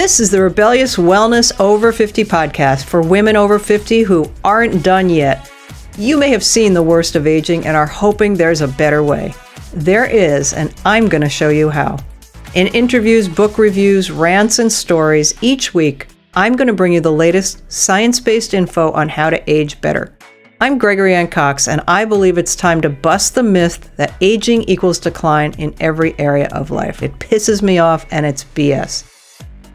This is the Rebellious Wellness Over 50 podcast for women over 50 who aren't done yet. You may have seen the worst of aging and are hoping there's a better way. There is, and I'm going to show you how. In interviews, book reviews, rants, and stories, each week, I'm going to bring you the latest science based info on how to age better. I'm Gregory Anne Cox, and I believe it's time to bust the myth that aging equals decline in every area of life. It pisses me off, and it's BS.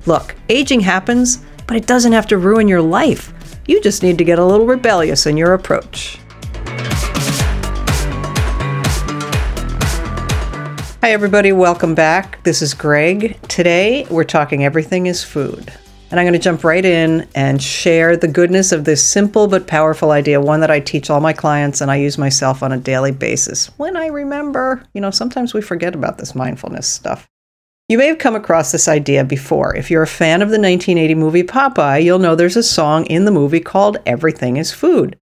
Look, aging happens, but it doesn't have to ruin your life. You just need to get a little rebellious in your approach. Hi, everybody, welcome back. This is Greg. Today, we're talking everything is food. And I'm going to jump right in and share the goodness of this simple but powerful idea, one that I teach all my clients and I use myself on a daily basis. When I remember, you know, sometimes we forget about this mindfulness stuff. You may have come across this idea before. If you're a fan of the 1980 movie Popeye, you'll know there's a song in the movie called Everything is Food.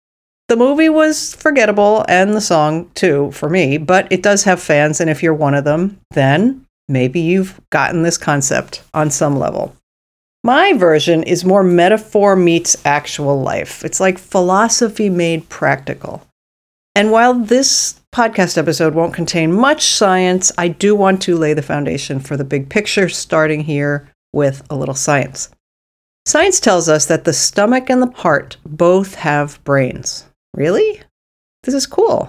The movie was forgettable and the song too for me, but it does have fans, and if you're one of them, then maybe you've gotten this concept on some level. My version is more metaphor meets actual life. It's like philosophy made practical. And while this podcast episode won't contain much science, I do want to lay the foundation for the big picture, starting here with a little science. Science tells us that the stomach and the heart both have brains. Really? This is cool.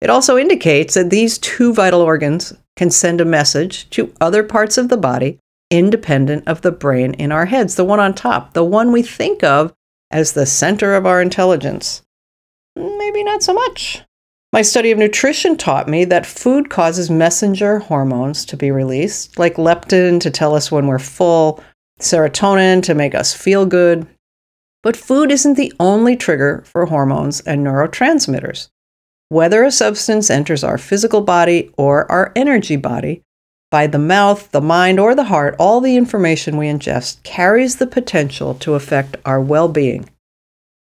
It also indicates that these two vital organs can send a message to other parts of the body independent of the brain in our heads, the one on top, the one we think of as the center of our intelligence maybe not so much. My study of nutrition taught me that food causes messenger hormones to be released, like leptin to tell us when we're full, serotonin to make us feel good. But food isn't the only trigger for hormones and neurotransmitters. Whether a substance enters our physical body or our energy body, by the mouth, the mind, or the heart, all the information we ingest carries the potential to affect our well being.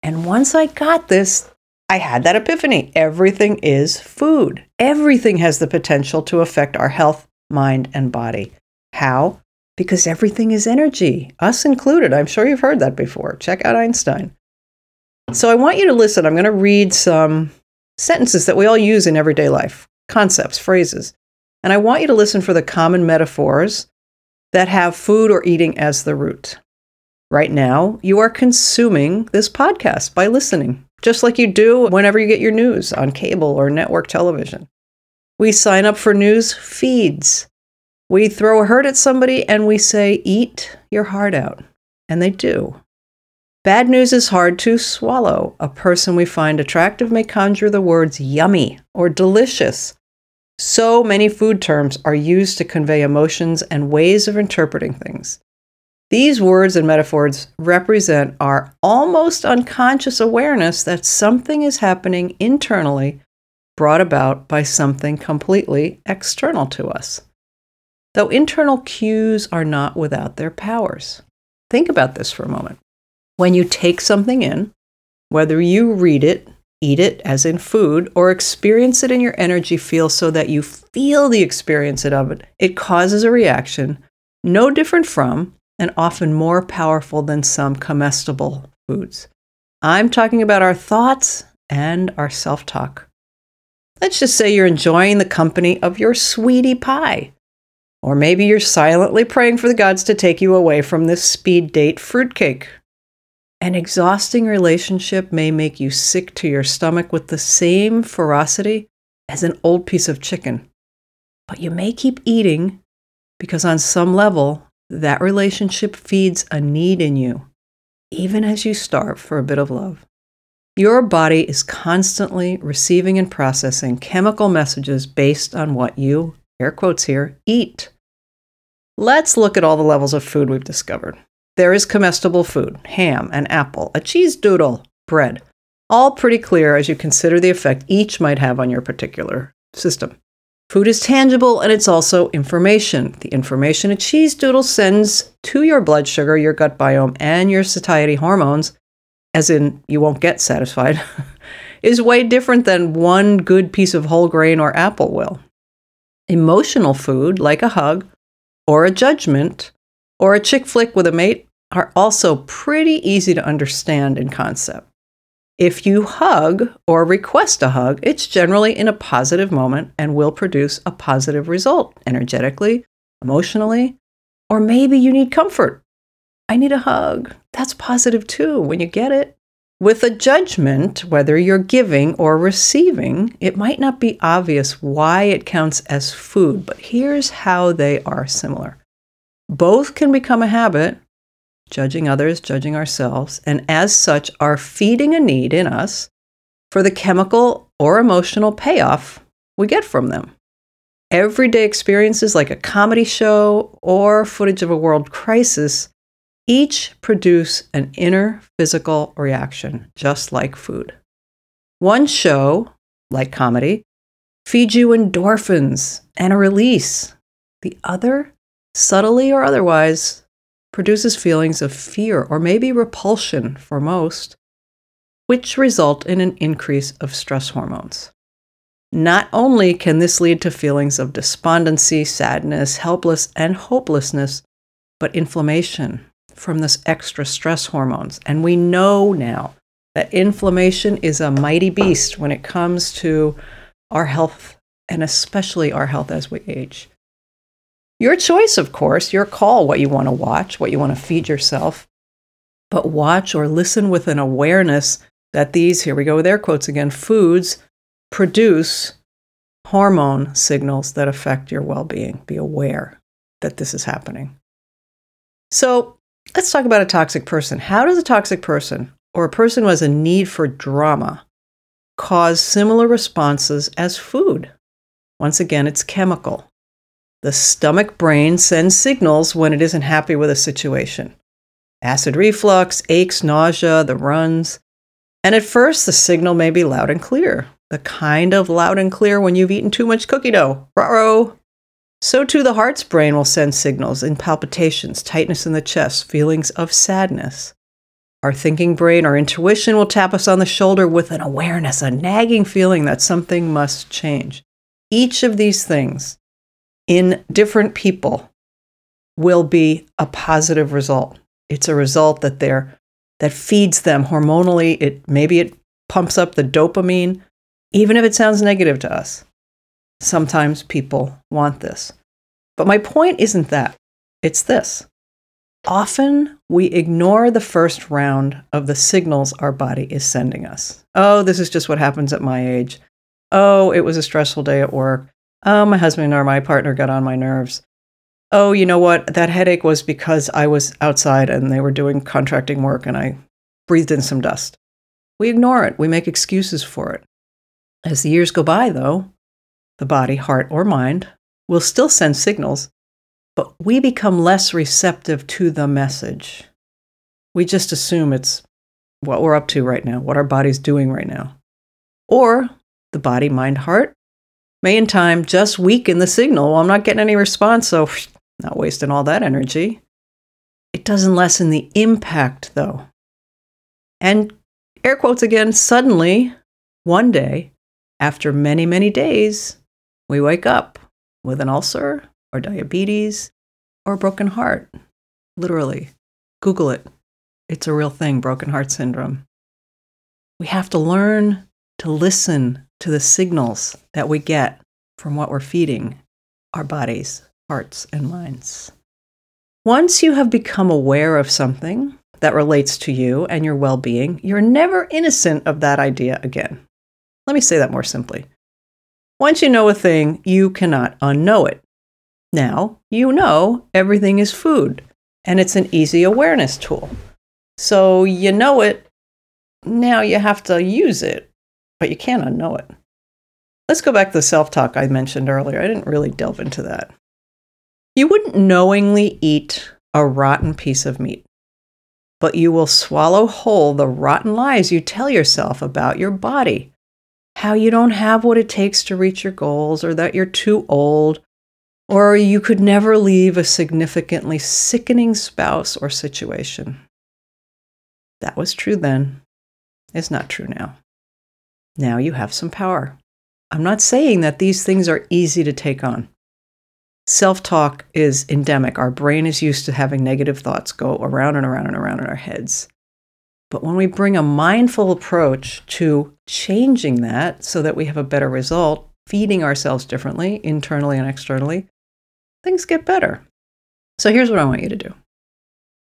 And once I got this, I had that epiphany. Everything is food. Everything has the potential to affect our health, mind, and body. How? Because everything is energy, us included. I'm sure you've heard that before. Check out Einstein. So I want you to listen. I'm going to read some sentences that we all use in everyday life, concepts, phrases. And I want you to listen for the common metaphors that have food or eating as the root. Right now, you are consuming this podcast by listening just like you do whenever you get your news on cable or network television. We sign up for news feeds. We throw a hurt at somebody and we say, Eat your heart out. And they do. Bad news is hard to swallow. A person we find attractive may conjure the words yummy or delicious. So many food terms are used to convey emotions and ways of interpreting things. These words and metaphors represent our almost unconscious awareness that something is happening internally, brought about by something completely external to us. Though internal cues are not without their powers. Think about this for a moment. When you take something in, whether you read it, eat it as in food, or experience it in your energy field so that you feel the experience of it, it causes a reaction no different from and often more powerful than some comestible foods. I'm talking about our thoughts and our self talk. Let's just say you're enjoying the company of your sweetie pie. Or maybe you're silently praying for the gods to take you away from this speed date fruitcake. An exhausting relationship may make you sick to your stomach with the same ferocity as an old piece of chicken. But you may keep eating because, on some level, that relationship feeds a need in you, even as you starve for a bit of love. Your body is constantly receiving and processing chemical messages based on what you, air quotes here, eat. Let's look at all the levels of food we've discovered. There is comestible food, ham, an apple, a cheese doodle, bread. All pretty clear as you consider the effect each might have on your particular system. Food is tangible and it's also information. The information a cheese doodle sends to your blood sugar, your gut biome, and your satiety hormones, as in you won't get satisfied, is way different than one good piece of whole grain or apple will. Emotional food, like a hug or a judgment, or a chick flick with a mate are also pretty easy to understand in concept. If you hug or request a hug, it's generally in a positive moment and will produce a positive result energetically, emotionally, or maybe you need comfort. I need a hug. That's positive too when you get it. With a judgment, whether you're giving or receiving, it might not be obvious why it counts as food, but here's how they are similar. Both can become a habit, judging others, judging ourselves, and as such are feeding a need in us for the chemical or emotional payoff we get from them. Everyday experiences like a comedy show or footage of a world crisis each produce an inner physical reaction, just like food. One show, like comedy, feeds you endorphins and a release. The other, subtly or otherwise, produces feelings of fear or maybe repulsion for most, which result in an increase of stress hormones. Not only can this lead to feelings of despondency, sadness, helpless, and hopelessness, but inflammation, from this extra stress hormones. And we know now that inflammation is a mighty beast when it comes to our health and especially our health as we age. Your choice, of course, your call what you want to watch, what you want to feed yourself, but watch or listen with an awareness that these, here we go with air quotes again, foods produce hormone signals that affect your well being. Be aware that this is happening. So, Let's talk about a toxic person. How does a toxic person or a person who has a need for drama cause similar responses as food? Once again, it's chemical. The stomach brain sends signals when it isn't happy with a situation acid reflux, aches, nausea, the runs. And at first, the signal may be loud and clear, the kind of loud and clear when you've eaten too much cookie dough. Ruh-roh. So too the heart's brain will send signals in palpitations, tightness in the chest, feelings of sadness. Our thinking brain, our intuition will tap us on the shoulder with an awareness, a nagging feeling that something must change. Each of these things in different people will be a positive result. It's a result that they're that feeds them hormonally. It maybe it pumps up the dopamine, even if it sounds negative to us. Sometimes people want this. But my point isn't that. It's this. Often we ignore the first round of the signals our body is sending us. Oh, this is just what happens at my age. Oh, it was a stressful day at work. Oh, my husband or my partner got on my nerves. Oh, you know what? That headache was because I was outside and they were doing contracting work and I breathed in some dust. We ignore it. We make excuses for it. As the years go by, though, the body, heart, or mind, will still send signals, but we become less receptive to the message. We just assume it's what we're up to right now, what our body's doing right now. Or the body, mind, heart may in time just weaken the signal. Well, I'm not getting any response, so not wasting all that energy. It doesn't lessen the impact, though. And air quotes again, suddenly, one day, after many, many days, we wake up with an ulcer or diabetes or a broken heart. Literally. Google it. It's a real thing, broken heart syndrome. We have to learn to listen to the signals that we get from what we're feeding our bodies, hearts, and minds. Once you have become aware of something that relates to you and your well being, you're never innocent of that idea again. Let me say that more simply. Once you know a thing, you cannot unknow it. Now, you know everything is food, and it's an easy awareness tool. So you know it, now you have to use it, but you can't unknow it. Let's go back to the self talk I mentioned earlier. I didn't really delve into that. You wouldn't knowingly eat a rotten piece of meat, but you will swallow whole the rotten lies you tell yourself about your body how you don't have what it takes to reach your goals, or that you're too old, or you could never leave a significantly sickening spouse or situation. That was true then. It's not true now. Now you have some power. I'm not saying that these things are easy to take on. Self talk is endemic. Our brain is used to having negative thoughts go around and around and around in our heads. But when we bring a mindful approach to changing that so that we have a better result, feeding ourselves differently, internally and externally, things get better. So here's what I want you to do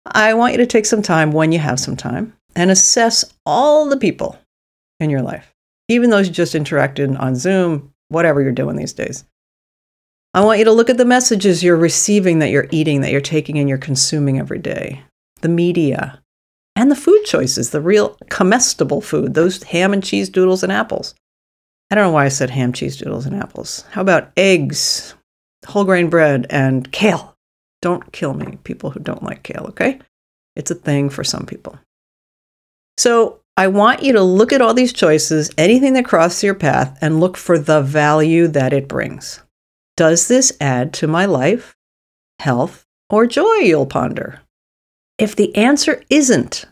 I want you to take some time when you have some time and assess all the people in your life, even those you just interacted on Zoom, whatever you're doing these days. I want you to look at the messages you're receiving, that you're eating, that you're taking, and you're consuming every day. The media and the food choices, the real comestible food, those ham and cheese doodles and apples. I don't know why I said ham, cheese doodles, and apples. How about eggs, whole grain bread, and kale? Don't kill me, people who don't like kale, okay? It's a thing for some people. So I want you to look at all these choices, anything that crosses your path, and look for the value that it brings. Does this add to my life, health, or joy? You'll ponder. If the answer isn't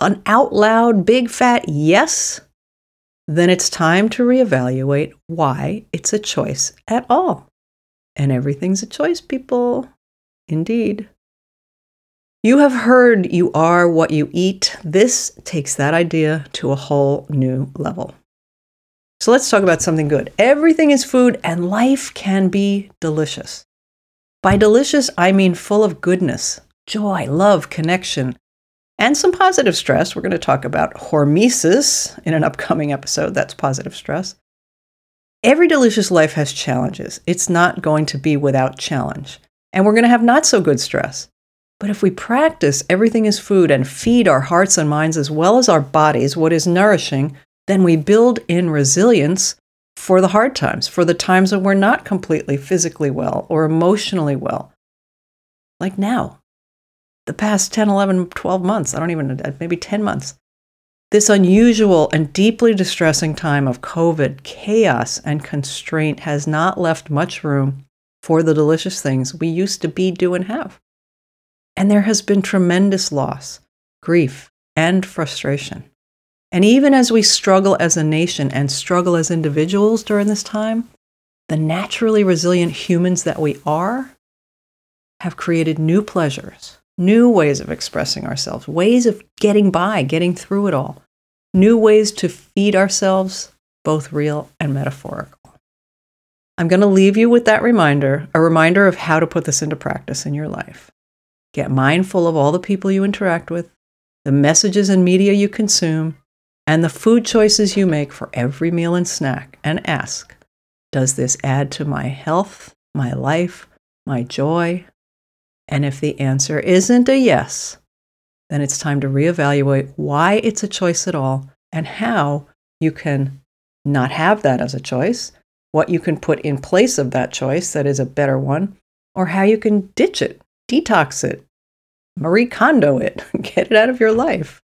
an out loud, big fat yes, then it's time to reevaluate why it's a choice at all. And everything's a choice, people. Indeed. You have heard you are what you eat. This takes that idea to a whole new level. So let's talk about something good. Everything is food, and life can be delicious. By delicious, I mean full of goodness, joy, love, connection, and some positive stress. We're going to talk about hormesis in an upcoming episode. That's positive stress. Every delicious life has challenges. It's not going to be without challenge. And we're going to have not so good stress. But if we practice everything is food and feed our hearts and minds as well as our bodies what is nourishing, then we build in resilience for the hard times, for the times when we're not completely physically well or emotionally well. Like now, the past 10, 11, 12 months, I don't even, maybe 10 months. This unusual and deeply distressing time of COVID, chaos, and constraint has not left much room for the delicious things we used to be, do, and have. And there has been tremendous loss, grief, and frustration. And even as we struggle as a nation and struggle as individuals during this time, the naturally resilient humans that we are have created new pleasures, new ways of expressing ourselves, ways of getting by, getting through it all, new ways to feed ourselves, both real and metaphorical. I'm going to leave you with that reminder, a reminder of how to put this into practice in your life. Get mindful of all the people you interact with, the messages and media you consume, and the food choices you make for every meal and snack, and ask Does this add to my health, my life, my joy? And if the answer isn't a yes, then it's time to reevaluate why it's a choice at all and how you can not have that as a choice, what you can put in place of that choice that is a better one, or how you can ditch it, detox it, Marie Kondo it, get it out of your life.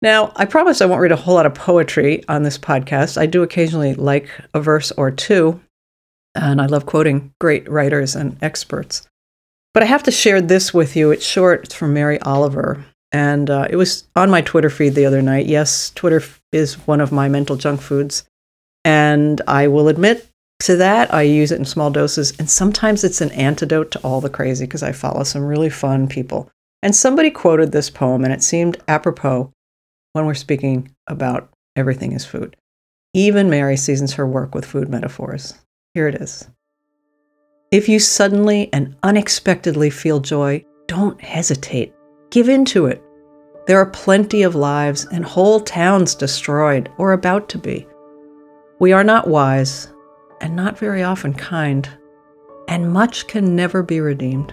Now, I promise I won't read a whole lot of poetry on this podcast. I do occasionally like a verse or two, and I love quoting great writers and experts. But I have to share this with you. It's short, it's from Mary Oliver, and uh, it was on my Twitter feed the other night. Yes, Twitter is one of my mental junk foods, and I will admit to that, I use it in small doses, and sometimes it's an antidote to all the crazy because I follow some really fun people. And somebody quoted this poem, and it seemed apropos when we're speaking about everything is food. Even Mary seasons her work with food metaphors. Here it is. If you suddenly and unexpectedly feel joy, don't hesitate. Give in to it. There are plenty of lives and whole towns destroyed or about to be. We are not wise and not very often kind, and much can never be redeemed.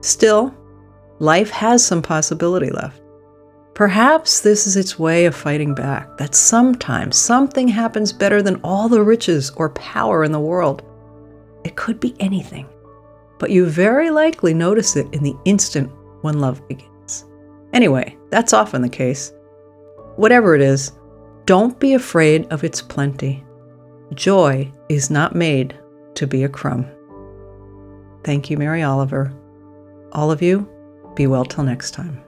Still, life has some possibility left. Perhaps this is its way of fighting back, that sometimes something happens better than all the riches or power in the world. It could be anything, but you very likely notice it in the instant when love begins. Anyway, that's often the case. Whatever it is, don't be afraid of its plenty. Joy is not made to be a crumb. Thank you, Mary Oliver. All of you, be well till next time.